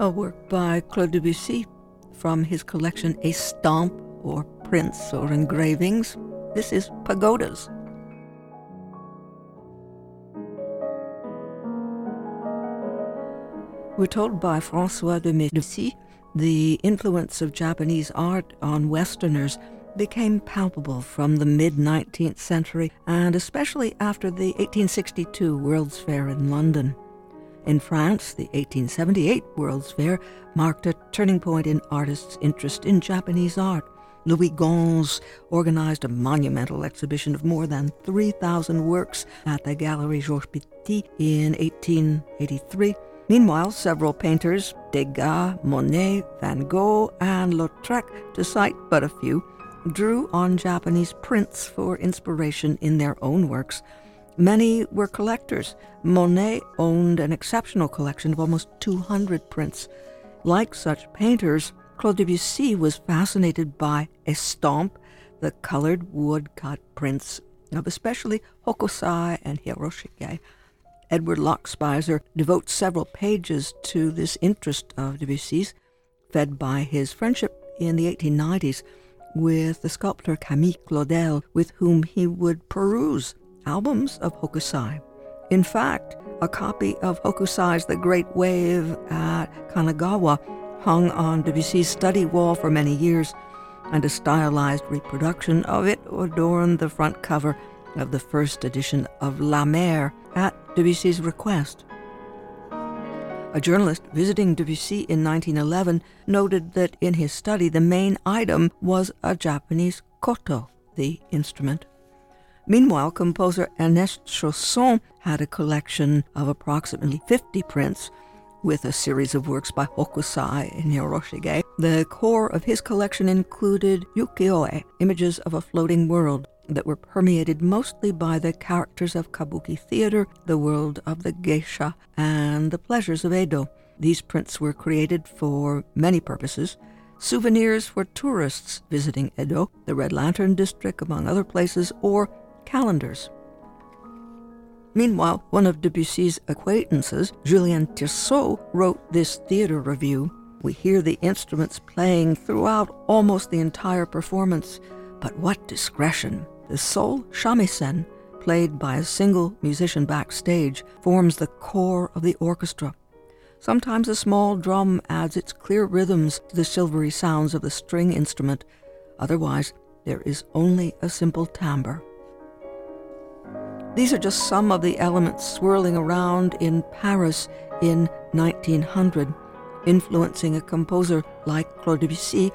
a work by Claude Debussy from his collection Estampes or Prints or Engravings. This is Pagodas. We're told by Francois de Médicis the influence of Japanese art on Westerners became palpable from the mid 19th century and especially after the 1862 World's Fair in London. In France, the 1878 World's Fair marked a turning point in artists' interest in Japanese art. Louis Gonse organized a monumental exhibition of more than 3,000 works at the Galerie Georges Petit in 1883. Meanwhile, several painters, Degas, Monet, Van Gogh, and Lautrec, to cite but a few, drew on Japanese prints for inspiration in their own works. Many were collectors. Monet owned an exceptional collection of almost 200 prints. Like such painters, Claude Debussy was fascinated by estampes, the colored wood-cut prints of especially Hokusai and Hiroshige. Edward Lockspeiser devotes several pages to this interest of Debussy's, fed by his friendship in the 1890s with the sculptor Camille Claudel, with whom he would peruse albums of Hokusai. In fact, a copy of Hokusai's The Great Wave at Kanagawa hung on Debussy's study wall for many years, and a stylized reproduction of it adorned the front cover of the first edition of La Mer at Debussy's request. A journalist visiting Debussy in 1911 noted that in his study the main item was a Japanese koto, the instrument. Meanwhile, composer Ernest Chausson had a collection of approximately 50 prints with a series of works by Hokusai and Hiroshige. The core of his collection included ukiyo-e, images of a floating world, that were permeated mostly by the characters of kabuki theater, the world of the geisha, and the pleasures of Edo. These prints were created for many purposes souvenirs for tourists visiting Edo, the Red Lantern District, among other places, or calendars. Meanwhile, one of Debussy's acquaintances, Julien Tiersot, wrote this theater review. We hear the instruments playing throughout almost the entire performance, but what discretion! The sole shamisen, played by a single musician backstage, forms the core of the orchestra. Sometimes a small drum adds its clear rhythms to the silvery sounds of the string instrument. Otherwise, there is only a simple timbre. These are just some of the elements swirling around in Paris in 1900, influencing a composer like Claude Debussy.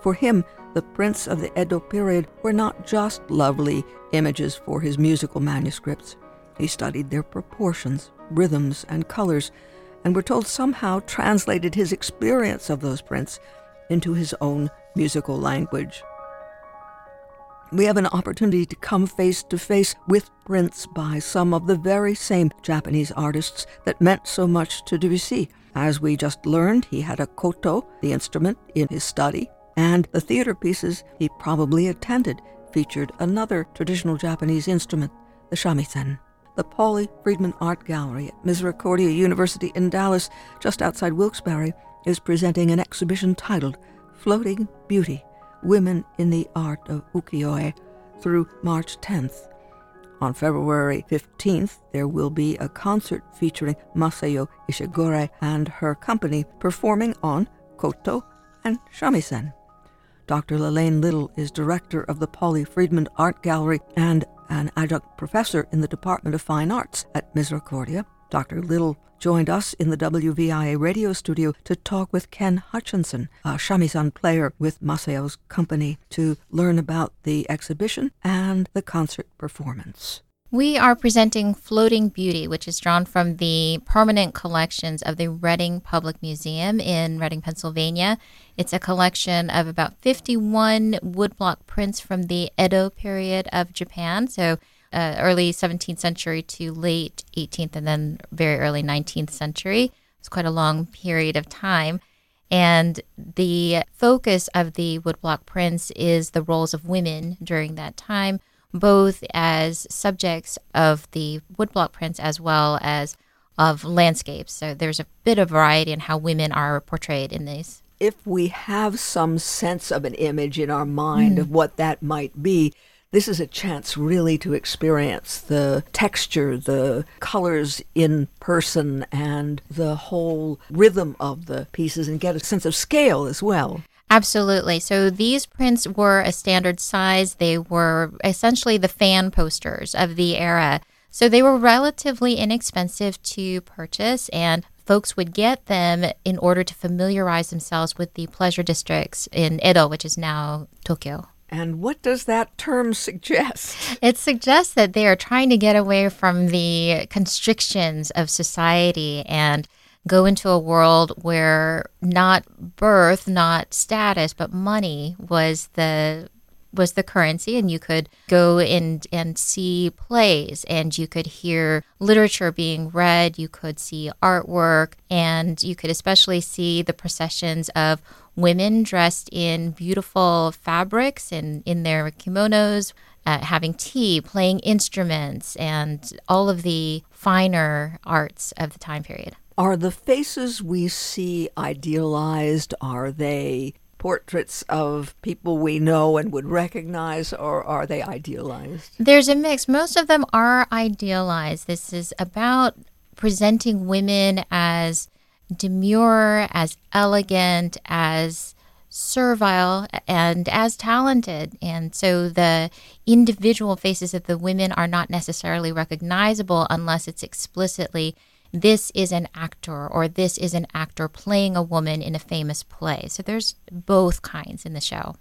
For him, the prints of the Edo period were not just lovely images for his musical manuscripts. He studied their proportions, rhythms, and colors, and we're told somehow translated his experience of those prints into his own musical language. We have an opportunity to come face to face with prints by some of the very same Japanese artists that meant so much to Debussy. As we just learned, he had a koto, the instrument, in his study, and the theater pieces he probably attended featured another traditional Japanese instrument, the shamisen. The Pauly Friedman Art Gallery at Misericordia University in Dallas, just outside Wilkes-Barre, is presenting an exhibition titled Floating Beauty Women in the Art of Ukiyo-e through March 10th. On February 15th, there will be a concert featuring Masayo Ishigure and her company performing on koto and shamisen. Dr. LaLaine Little is director of the Pauly Friedman Art Gallery and an adjunct professor in the Department of Fine Arts at Misericordia. Dr. Little joined us in the WVIA radio studio to talk with Ken Hutchinson, a shamisen player with Masayo's company, to learn about the exhibition and the concert performance. We are presenting Floating Beauty, which is drawn from the permanent collections of the Reading Public Museum in Reading, Pennsylvania. It's a collection of about 51 woodblock prints from the Edo period of Japan, so uh, early 17th century to late 18th and then very early 19th century. It's quite a long period of time. And the focus of the woodblock prints is the roles of women during that time both as subjects of the woodblock prints as well as of landscapes. So there's a bit of variety in how women are portrayed in these. If we have some sense of an image in our mind mm. of what that might be, this is a chance really to experience the texture, the colors in person, and the whole rhythm of the pieces and get a sense of scale as well. Absolutely. So these prints were a standard size. They were essentially the fan posters of the era. So they were relatively inexpensive to purchase, and folks would get them in order to familiarize themselves with the pleasure districts in Edo, which is now Tokyo. And what does that term suggest? It suggests that they are trying to get away from the constrictions of society and go into a world where not birth, not status, but money was the was the currency and you could go and and see plays and you could hear literature being read you could see artwork and you could especially see the processions of women dressed in beautiful fabrics and in their kimonos uh, having tea playing instruments and all of the finer arts of the time period are the faces we see idealized? Are they portraits of people we know and would recognize, or are they idealized? There's a mix. Most of them are idealized. This is about presenting women as demure, as elegant, as servile, and as talented. And so the individual faces of the women are not necessarily recognizable unless it's explicitly this is an actor or this is an actor playing a woman in a famous play. So there's both kinds in the show.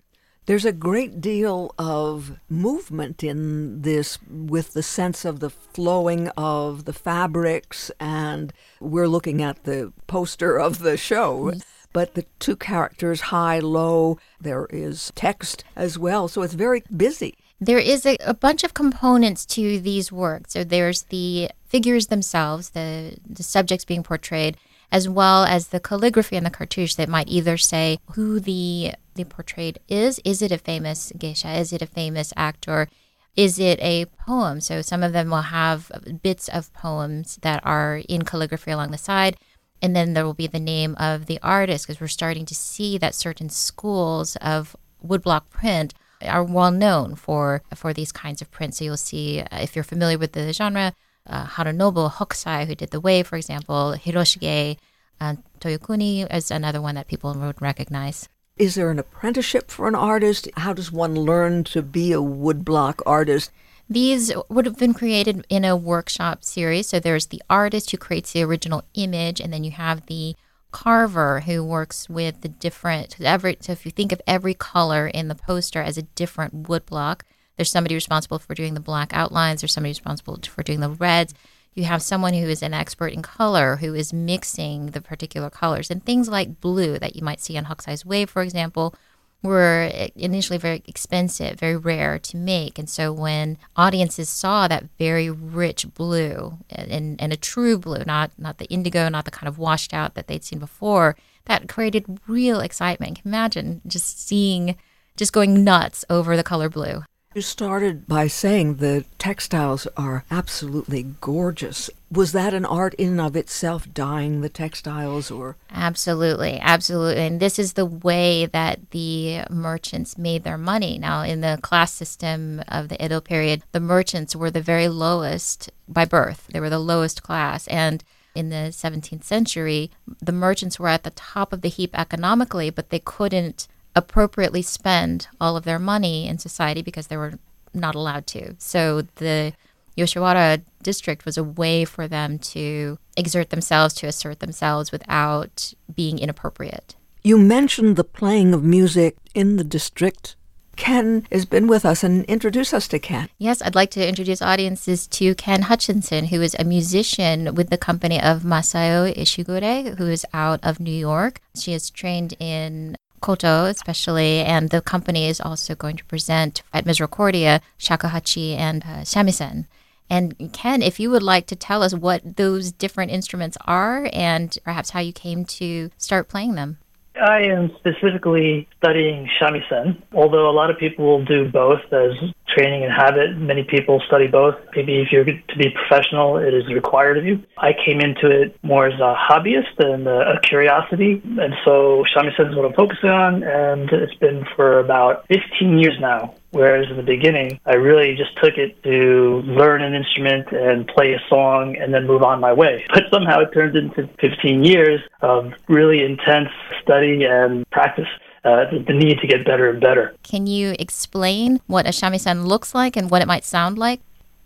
There's a great deal of movement in this with the sense of the flowing of the fabrics, and we're looking at the poster of the show. But the two characters, high, low, there is text as well. So it's very busy there is a, a, bunch of components to these works. So there's the figures themselves, the, the subjects being portrayed, as well as the calligraphy and the cartouche that might either say who the the portrayed is. Is it a famous geisha? Is it a famous actor? Is it a poem? So some of them will have bits of poems that are in calligraphy along the side. And then there will be the name of the artist because we're starting to see that certain schools of woodblock print are well known for for these kinds of prints. So you'll see uh, if you're familiar with the genre, uh, Harunobu Hokusai, who did The Way, for example, Hiroshige uh, Toyokuni is another one that people would recognize. Is there an apprenticeship for an artist? How does one learn to be a woodblock artist? These would have been created in a workshop series. So there's the artist who creates the original image, and then you have the carver who works with the different every so if you think of every color in the poster as a different wood block there's somebody responsible for doing the black outlines there's somebody responsible for doing the reds you have someone who is an expert in color who is mixing the particular colors and things like blue that you might see on Hokusai's Wave for example were initially very expensive, very rare to make. And so when audiences saw that very rich blue and, and a true blue, not not the indigo, not the kind of washed out that they'd seen before, that created real excitement. Imagine just seeing, just going nuts over the color blue. You started by saying the textiles are absolutely gorgeous. Was that an art in and of itself, dyeing the textiles, or? Absolutely, absolutely. And this is the way that the merchants made their money. Now, in the class system of the Edo period, the merchants were the very lowest by birth. They were the lowest class, and in the 17th century, the merchants were at the top of the heap economically, but they couldn't appropriately spend all of their money in society because they were not allowed to. So the Yoshiwara district was a way for them to exert themselves, to assert themselves without being inappropriate. You mentioned the playing of music in the district. Ken has been with us and introduce us to Ken. Yes, I'd like to introduce audiences to Ken Hutchinson, who is a musician with the company of Masayo Ishigure, who is out of New York. She is trained in Koto, especially, and the company is also going to present at Misericordia shakuhachi and uh, shamisen. And Ken, if you would like to tell us what those different instruments are and perhaps how you came to start playing them. I am specifically studying shamisen, although a lot of people will do both, as training and habit. Many people study both. Maybe if you're to be professional, it is required of you. I came into it more as a hobbyist and a curiosity, and so shamisen is what I'm focusing on, and it's been for about 15 years now. Whereas in the beginning, I really just took it to learn an instrument and play a song and then move on my way. But somehow it turned into 15 years of really intense study and practice uh, the, need to get better and better. Can you explain what a shamisen looks like and what it might sound like?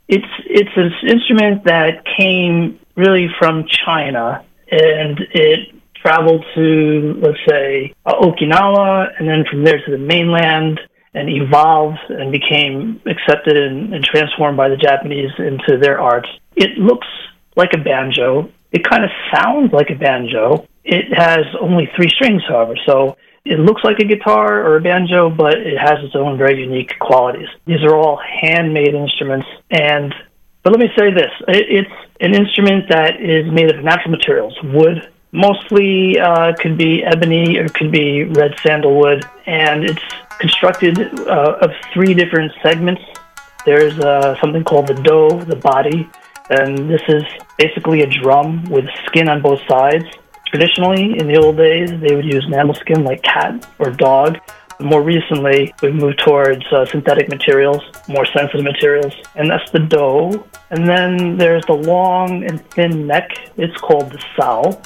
It's it's an instrument that came really from China, and it traveled to let's say uh, Okinawa, and then from there to the mainland, and evolved and became accepted and, and transformed by the Japanese into their art. It looks like a banjo. It kind of sounds like a banjo. It has only three strings, however, so it looks like a guitar or a banjo, but it has its own very unique qualities. These are all handmade instruments, and but let me say this: it's an instrument that is made of natural materials, wood. Mostly uh, could be ebony or could be red sandalwood, and it's constructed uh, of three different segments. There's uh, something called the do, the body, and this is basically a drum with skin on both sides. Traditionally, in the old days, they would use mammal skin like cat or dog. More recently, we've moved towards uh, synthetic materials, more sensitive materials, and that's the do. And then there's the long and thin neck. It's called the sao,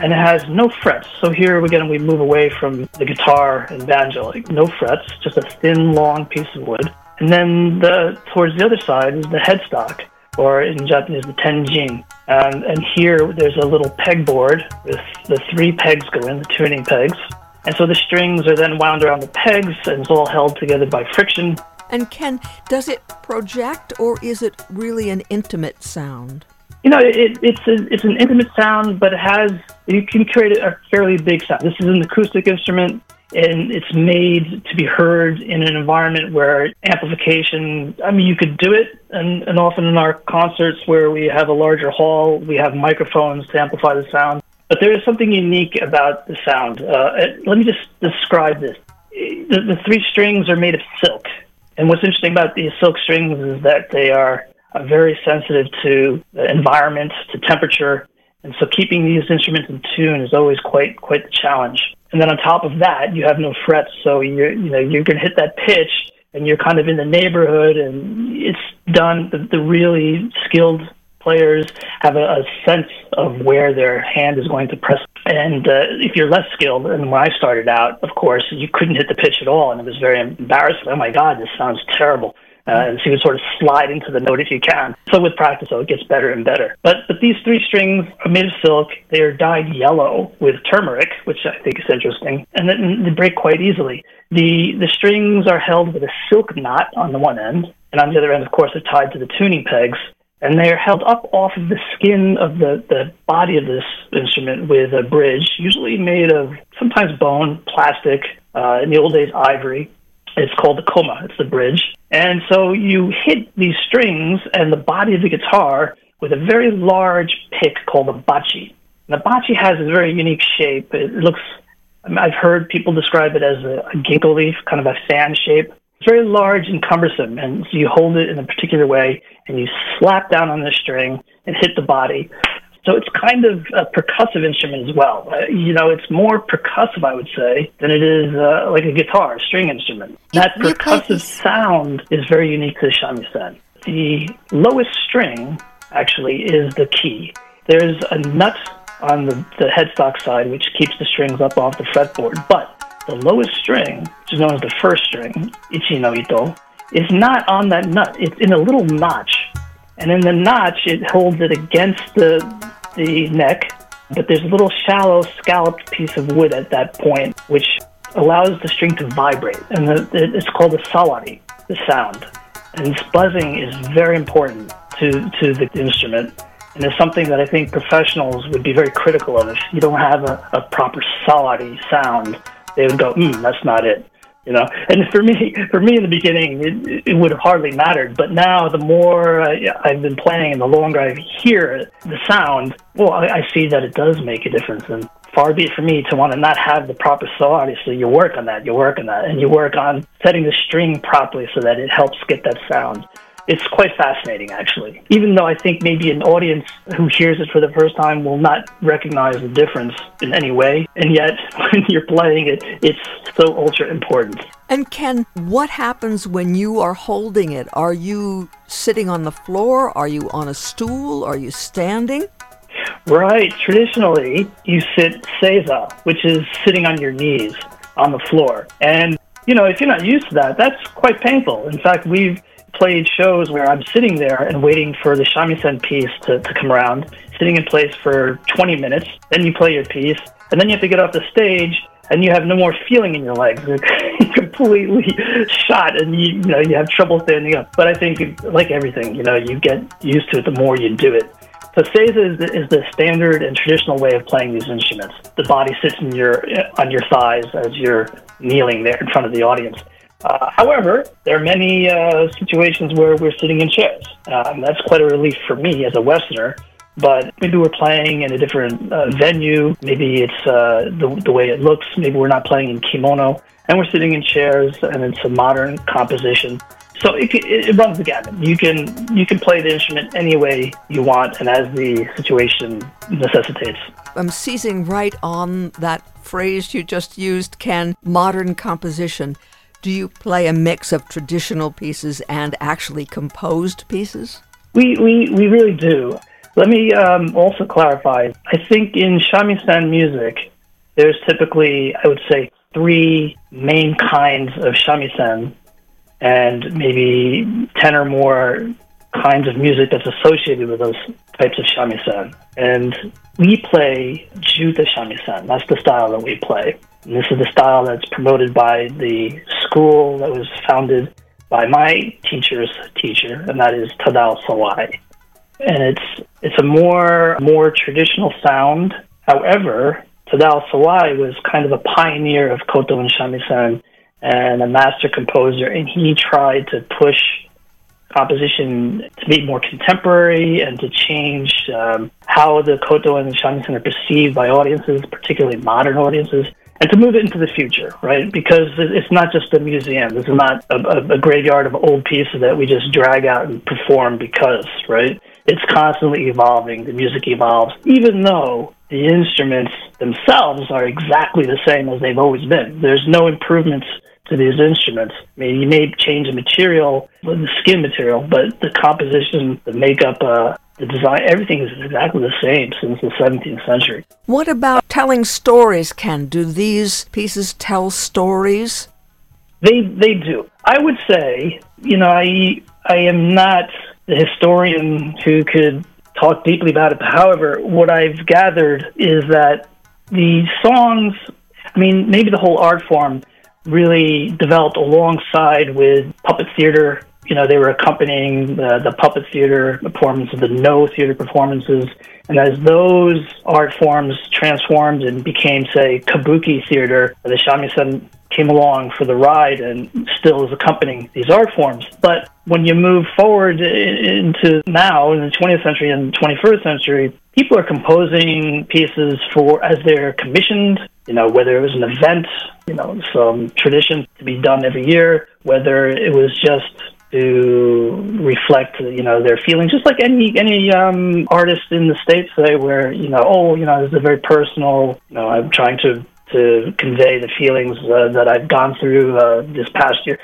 and it has no frets. So here again, we move away from the guitar and banjo, like no frets, just a thin, long piece of wood. And then the towards the other side is the headstock, or in Japanese, the tenjin. And, and here there's a little pegboard with the three pegs go in, the tuning pegs. And so the strings are then wound around the pegs and it's all held together by friction. And Ken, does it project or is it really an intimate sound? You know, it, it's a, it's an intimate sound, but it has you can create a fairly big sound. This is an acoustic instrument and it's made to be heard in an environment where amplification i mean you could do it and, and often in our concerts where we have a larger hall we have microphones to amplify the sound. But there is something unique about the sound. Uh, let me just describe this. The, the three strings are made of silk. And what's interesting about these silk strings is that they are uh, very sensitive to the environment to temperature and so keeping these instruments in tune is always quite quite the challenge and then on top of that, you have no frets, so you're you know you're going to hit that pitch, and you're kind of in the neighborhood, and it's done. The, the really skilled players have a, a sense of where their hand is going to press. And uh, if you're less skilled, and when I started out, of course, you couldn't hit the pitch at all, and it was very embarrassing. Oh my God, this sounds terrible uh, and so you sort of slide into the note if you can. So with practice, though, it gets better and better. But but these three strings are made of silk. They are dyed yellow with turmeric, which I think is interesting, and then they break quite easily. The the strings are held with a silk knot on the one end, and on the other end, of course, they're tied to the tuning pegs. And they are held up off of the skin of the, the body of this instrument with a bridge, usually made of sometimes bone, plastic, uh, in the old days ivory. It's called the koma. It's the bridge. And so you hit these strings and the body of the guitar with a very large pick called a bachi. And the bachi has a very unique shape. It looks, um, I've heard people describe it as a, a ginkgo leaf, kind of a fan shape. It's very large and cumbersome, and so you hold it in a particular way, and you slap down on the string and hit the body. So it's kind of a percussive instrument as well. Uh, you know, it's more percussive, I would say, than it is uh, like a guitar, a string instrument. That percussive sound is very unique to the shamisen. The lowest string actually is the key. There's a nut on the, the headstock side which keeps the strings up off the fretboard, but the lowest string, which is known as the first string, ichi no ito, is not on that nut. It's in a little notch and in the notch, it holds it against the, the neck, but there's a little shallow scalloped piece of wood at that point, which allows the string to vibrate. And the, it's called the sawari, the sound. And this buzzing is very important to, to the instrument. And it's something that I think professionals would be very critical of. If you don't have a, a proper sawari sound, they would go, hmm, that's not it you know and for me for me in the beginning it, it would have hardly mattered but now the more I, i've been playing and the longer i hear the sound well I, I, see that it does make a difference and far be it for me to want to not have the proper saw. Obviously, you work on that, you work on that, and you work on setting the string properly so that it helps get that sound. It's quite fascinating, actually. Even though I think maybe an audience who hears it for the first time will not recognize the difference in any way, and yet when you're playing it, it's so ultra important. And Ken, what happens when you are holding it? Are you sitting on the floor? Are you on a stool? Are you standing? Right. Traditionally, you sit seiza, which is sitting on your knees on the floor. And, you know, if you're not used to that, that's quite painful. In fact, we've played shows where I'm sitting there and waiting for the shamisen piece to, to come around, sitting in place for 20 minutes. Then you play your piece, and then you have to get off the stage and you have no more feeling in your legs. You're completely shot, and you, you know you have trouble standing up. But I think, like everything, you know, you get used to it the more you do it. So seiza is the, is the standard and traditional way of playing these instruments. The body sits in your on your thighs as you're kneeling there in front of the audience. Uh, however, there are many uh, situations where we're sitting in chairs. Um, that's quite a relief for me as a Westerner. But maybe we're playing in a different uh, venue. Maybe it's uh, the, the way it looks. Maybe we're not playing in kimono and we're sitting in chairs and it's a modern composition. So it, it, runs the gamut. You can you can play the instrument any way you want and as the situation necessitates. I'm seizing right on that phrase you just used, Ken. Modern composition. Do you play a mix of traditional pieces and actually composed pieces? We we, we really do. Let me um, also clarify. I think in shamisen music, there's typically I would say three main kinds of shamisen and maybe 10 or more kinds of music that's associated with those types of shamisen. And we play Juta shamisen. That's the style that we play. And this is the style that's promoted by the school that was founded by my teacher's teacher, and that is Tadao Sawai. And it's it's a more more traditional sound. However, Tadao Sawai was kind of a pioneer of koto and shamisen and a master composer, and he tried to push composition to be more contemporary and to change um, how the koto and the shamisen are perceived by audiences, particularly modern audiences, and to move it into the future, right? Because it's not just a museum. This is not a, a graveyard of old pieces that we just drag out and perform because, right? It's constantly evolving. The music evolves, even though the instruments themselves are exactly the same as they've always been. There's no improvements to these instruments. I mean, you may change the material, the skin material, but the composition, the makeup, uh, the design, everything is exactly the same since the 17th century. What about telling stories, Ken? Do these pieces tell stories? They they do. I would say, you know, I I am not the historian who could talk deeply about it. However, what I've gathered is that the songs, I mean, maybe the whole art form really developed alongside with puppet theater. You know, they were accompanying the, the puppet theater performances, the no theater performances. And as those art forms transformed and became, say, kabuki theater, the shamisen came along for the ride and still is accompanying these art forms. But when you move forward into now in the 20th century and 21st century, people are composing pieces for as they're commissioned you know, whether it was an event, you know, some tradition to be done every year, whether it was just to reflect, you know, their feelings, just like any any um, artist in the states say, where you know, oh, you know, this is a very personal. You know, I'm trying to to convey the feelings uh, that I've gone through uh, this past year.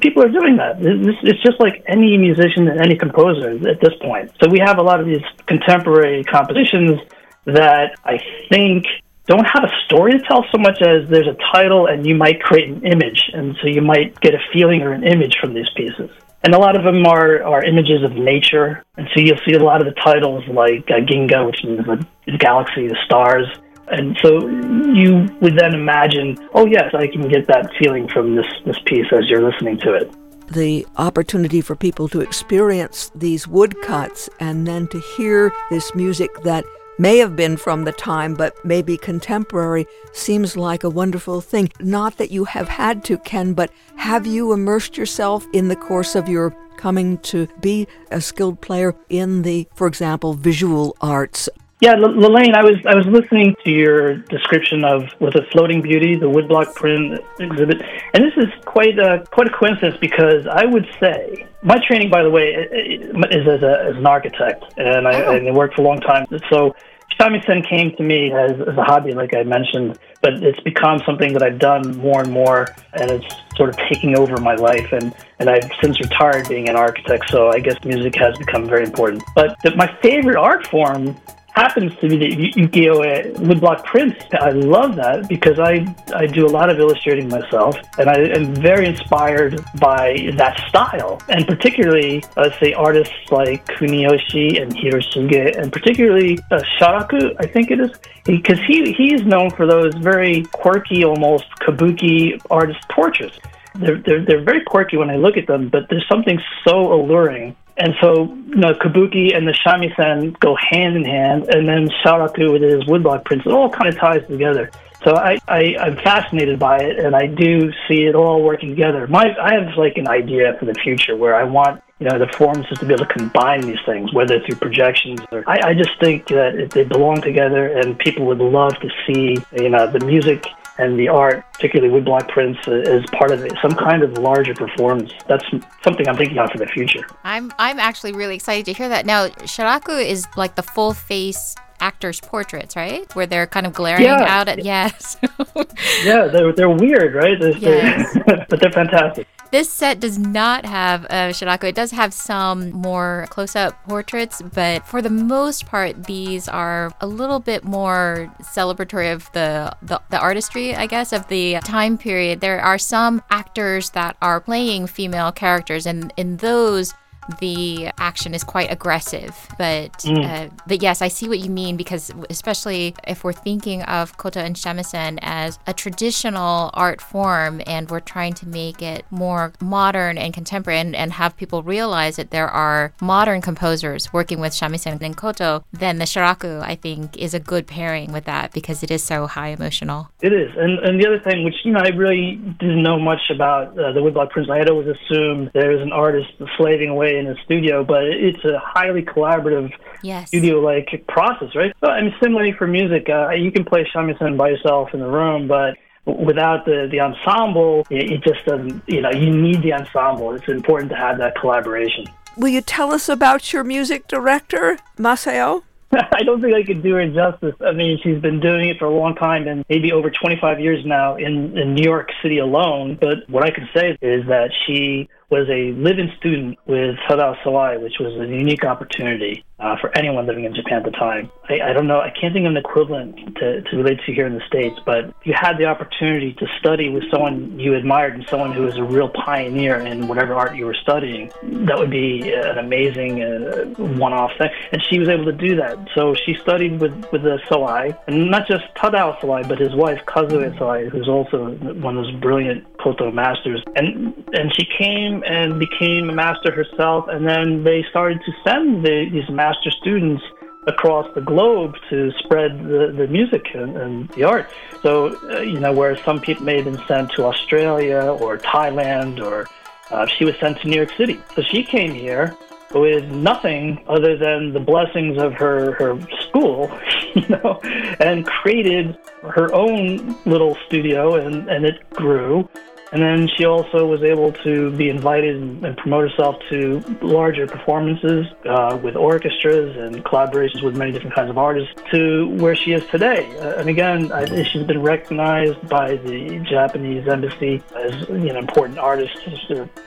People are doing that. It's just like any musician and any composer at this point. So we have a lot of these contemporary compositions that I think don't have a story to tell so much as there's a title and you might create an image. And so you might get a feeling or an image from these pieces. And a lot of them are, are images of nature. And so you'll see a lot of the titles like uh, Ginga, which means the, the galaxy, the stars. And so you would then imagine, oh, yes, I can get that feeling from this, this piece as you're listening to it the opportunity for people to experience these woodcuts and then to hear this music that may have been from the time, but maybe contemporary, seems like a wonderful thing. Not that you have had to, Ken, but have you immersed yourself in the course of your coming to be a skilled player in the, for example, visual arts? Yeah, L- LaLaine, I was I was listening to your description of was it Floating Beauty, the woodblock print exhibit, and this is quite a quite a coincidence because I would say my training, by the way, is as, a, as an architect, and I, oh. and I worked for a long time. So shamisen came to me as, as a hobby, like I mentioned, but it's become something that I've done more and more, and it's sort of taking over my life. And, and I've since retired being an architect, so I guess music has become very important. But the, my favorite art form happens to be the ukiyo-e woodblock prints. I love that because I, I do a lot of illustrating myself and I am very inspired by that style. And particularly, let's say, artists like Kuniyoshi and Hiroshige, and particularly uh, Sharaku, I think it is, because he, he is known for those very quirky, almost kabuki artist portraits. They're, they're, they're very quirky when I look at them, but there's something so alluring and so, you know, kabuki and the shamisen go hand in hand, and then sharaku with his woodblock prints, it all kind of ties together. So I, I, I'm fascinated by it, and I do see it all working together. My, I have like an idea for the future where I want, you know, the performances to be able to combine these things, whether through projections or. I, I just think that they belong together, and people would love to see, you know, the music and the art, particularly woodblock prints, uh, is part of it, some kind of larger performance. That's something I'm thinking of for the future. I'm I'm actually really excited to hear that. Now, Sharaku is like the full face actors' portraits, right? Where they're kind of glaring yeah. out at yes. yeah, they're they're weird, right? They're, yes. They're, but they're fantastic. This set does not have a Sharaku. It does have some more close-up portraits, but for the most part, these are a little bit more celebratory of the, the, the artistry, I guess, of the time period. There are some actors that are playing female characters, and in those the action is quite aggressive. But mm. uh, but yes, I see what you mean because especially if we're thinking of koto and shamisen as a traditional art form and we're trying to make it more modern and contemporary and, and have people realize that there are modern composers working with shamisen and koto, then the Sharaku I think is a good pairing with that because it is so high emotional. It is, and and the other thing, which you know I really didn't know much about uh, the woodblock prints. I had always assumed there's an artist slaving away in a studio, but it's a highly collaborative yes. studio-like process, right? So, I mean, similarly for music, uh, you can play shamisen by yourself in the room, but without the, the ensemble, it, it just doesn't, you know, you need the ensemble. It's important to have that collaboration. Will you tell us about your music director, Masayo? I don't think I could do her justice. I mean, she's been doing it for a long time and maybe over 25 years now in, in New York City alone. But what I can say is that she was a live-in student with Tadao Sawai, which was a unique opportunity uh, for anyone living in Japan at the time. I, I, don't know, I can't think of an equivalent to, to relate to here in the States, but you had the opportunity to study with someone you admired and someone who was a real pioneer in whatever art you were studying. That would be an amazing uh, one-off thing. And she was able to do that. So she studied with, with the Sawai, and not just Tadao Sawai, but his wife, Kazue Sawai, who's also one of those brilliant koto masters. And, and she came and became a master herself, and then they started to send the, these masters master students across the globe to spread the, the music and, and the art. So, uh, you know, where some people may have been sent to Australia or Thailand or uh, she was sent to New York City. So she came here with nothing other than the blessings of her, her school, you know, and created her own little studio and, and it grew. And then she also was able to be invited and, promote herself to larger performances uh, with orchestras and collaborations with many different kinds of artists to where she is today. Uh, and again, I, she's been recognized by the Japanese embassy as know, important artist,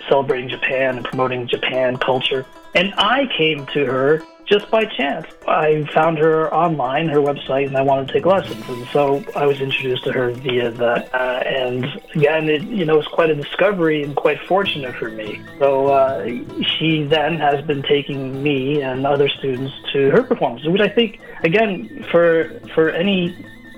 celebrating Japan and promoting Japan culture. And I came to her just by chance. I found her online, her website, and I wanted to take lessons. And so I was introduced to her via that. Uh, and again, it you know was quite a discovery and quite fortunate for me. So uh, she then has been taking me and other students to her performances, which I think again for for any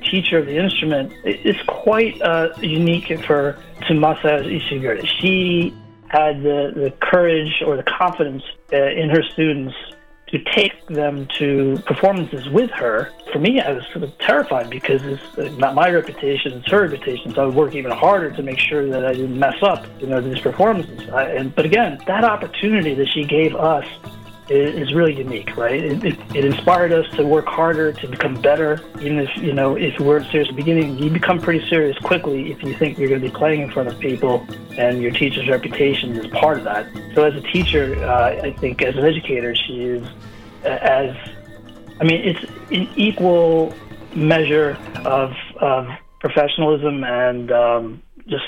teacher of the instrument is quite uh, unique for Tsumasa Ishigure. She had the, the courage or the confidence uh, in her students to take them to performances with her. For me, I was sort of terrified because it's not my reputation, it's her reputation. So I would work even harder to make sure that I didn't mess up, you know, these performances. I, and, but again, that opportunity that she gave us is, really unique, right? It, it, it, inspired us to work harder, to become better. Even if you know, if we're serious at the beginning, you become pretty serious quickly if you think you're going to be playing in front of people, and your teacher's reputation is part of that. So, as a teacher, uh, I think as an educator, she is uh, as, I mean, it's an equal measure of of professionalism and um, just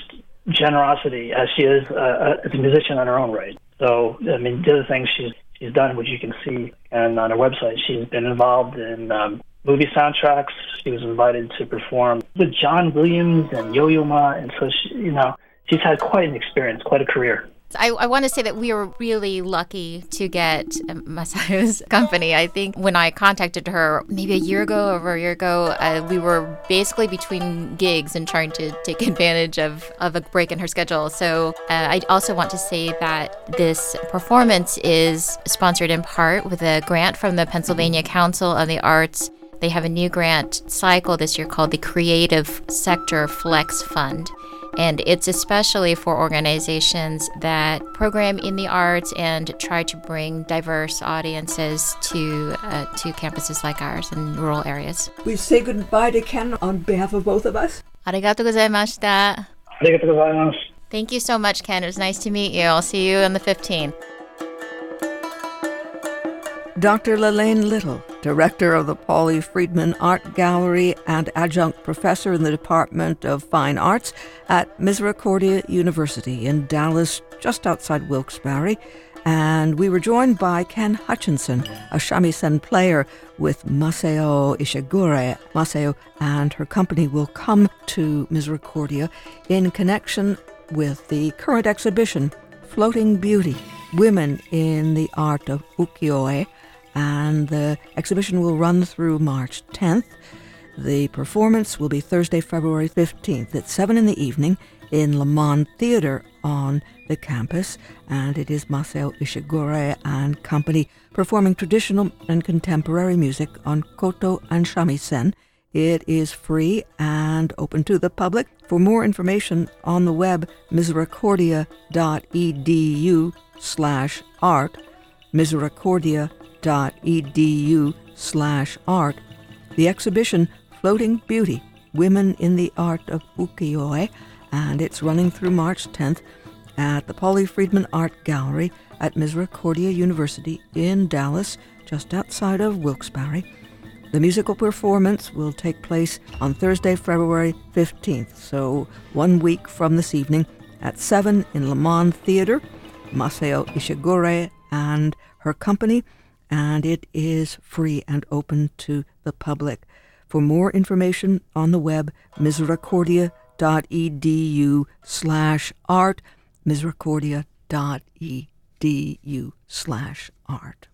generosity as she is uh, as a musician on her own right. So, I mean, the other things she's she's done, which you can see, and on her website, she's been involved in um, movie soundtracks. She was invited to perform with John Williams and Yo-Yo Ma, and so she, you know, she's had quite an experience, quite a career. I, I want to say that we were really lucky to get Masayo's company. I think when I contacted her maybe a year ago, over a year ago, uh, we were basically between gigs and trying to take advantage of, of a break in her schedule. So uh, I also want to say that this performance is sponsored in part with a grant from the Pennsylvania Council of the Arts. They have a new grant cycle this year called the Creative Sector Flex Fund. And it's especially for organizations that program in the arts and try to bring diverse audiences to uh, to campuses like ours in rural areas. We say goodbye to Ken on behalf of both of us. Arigatou gozaimashita. Arigatou gozaimasu. Thank you so much, Ken. It was nice to meet you. I'll see you on the 15th. Dr. LaLaine Little, director of the Pauly Friedman Art Gallery and adjunct professor in the Department of Fine Arts at Misericordia University in Dallas, just outside Wilkes-Barre. And we were joined by Ken Hutchinson, a shamisen player with Masayo Ishigure. Masayo and her company will come to Misericordia in connection with the current exhibition, Floating Beauty Women in the Art of Ukiyo-e and the exhibition will run through March 10th. The performance will be Thursday, February 15th at 7 in the evening in Lemmond Theater on the campus, and it is Masayo Ishigure and company performing traditional and contemporary music on koto and shamisen. It is free and open to the public. For more information on the web, misericordia.edu slash art, misericordia edu slash art. The exhibition Floating Beauty, Women in the Art of Ukiyo-e, and it's running through March 10th at the Pauly Friedman Art Gallery at Misericordia University in Dallas, just outside of Wilkes-Barre. The musical performance will take place on Thursday, February 15th, so one week from this evening at 7 in Lemmond Theater. Masayo Ishigure and her company and it is free and open to the public. For more information on the web, misericordia.edu slash art, misericordia.edu slash art.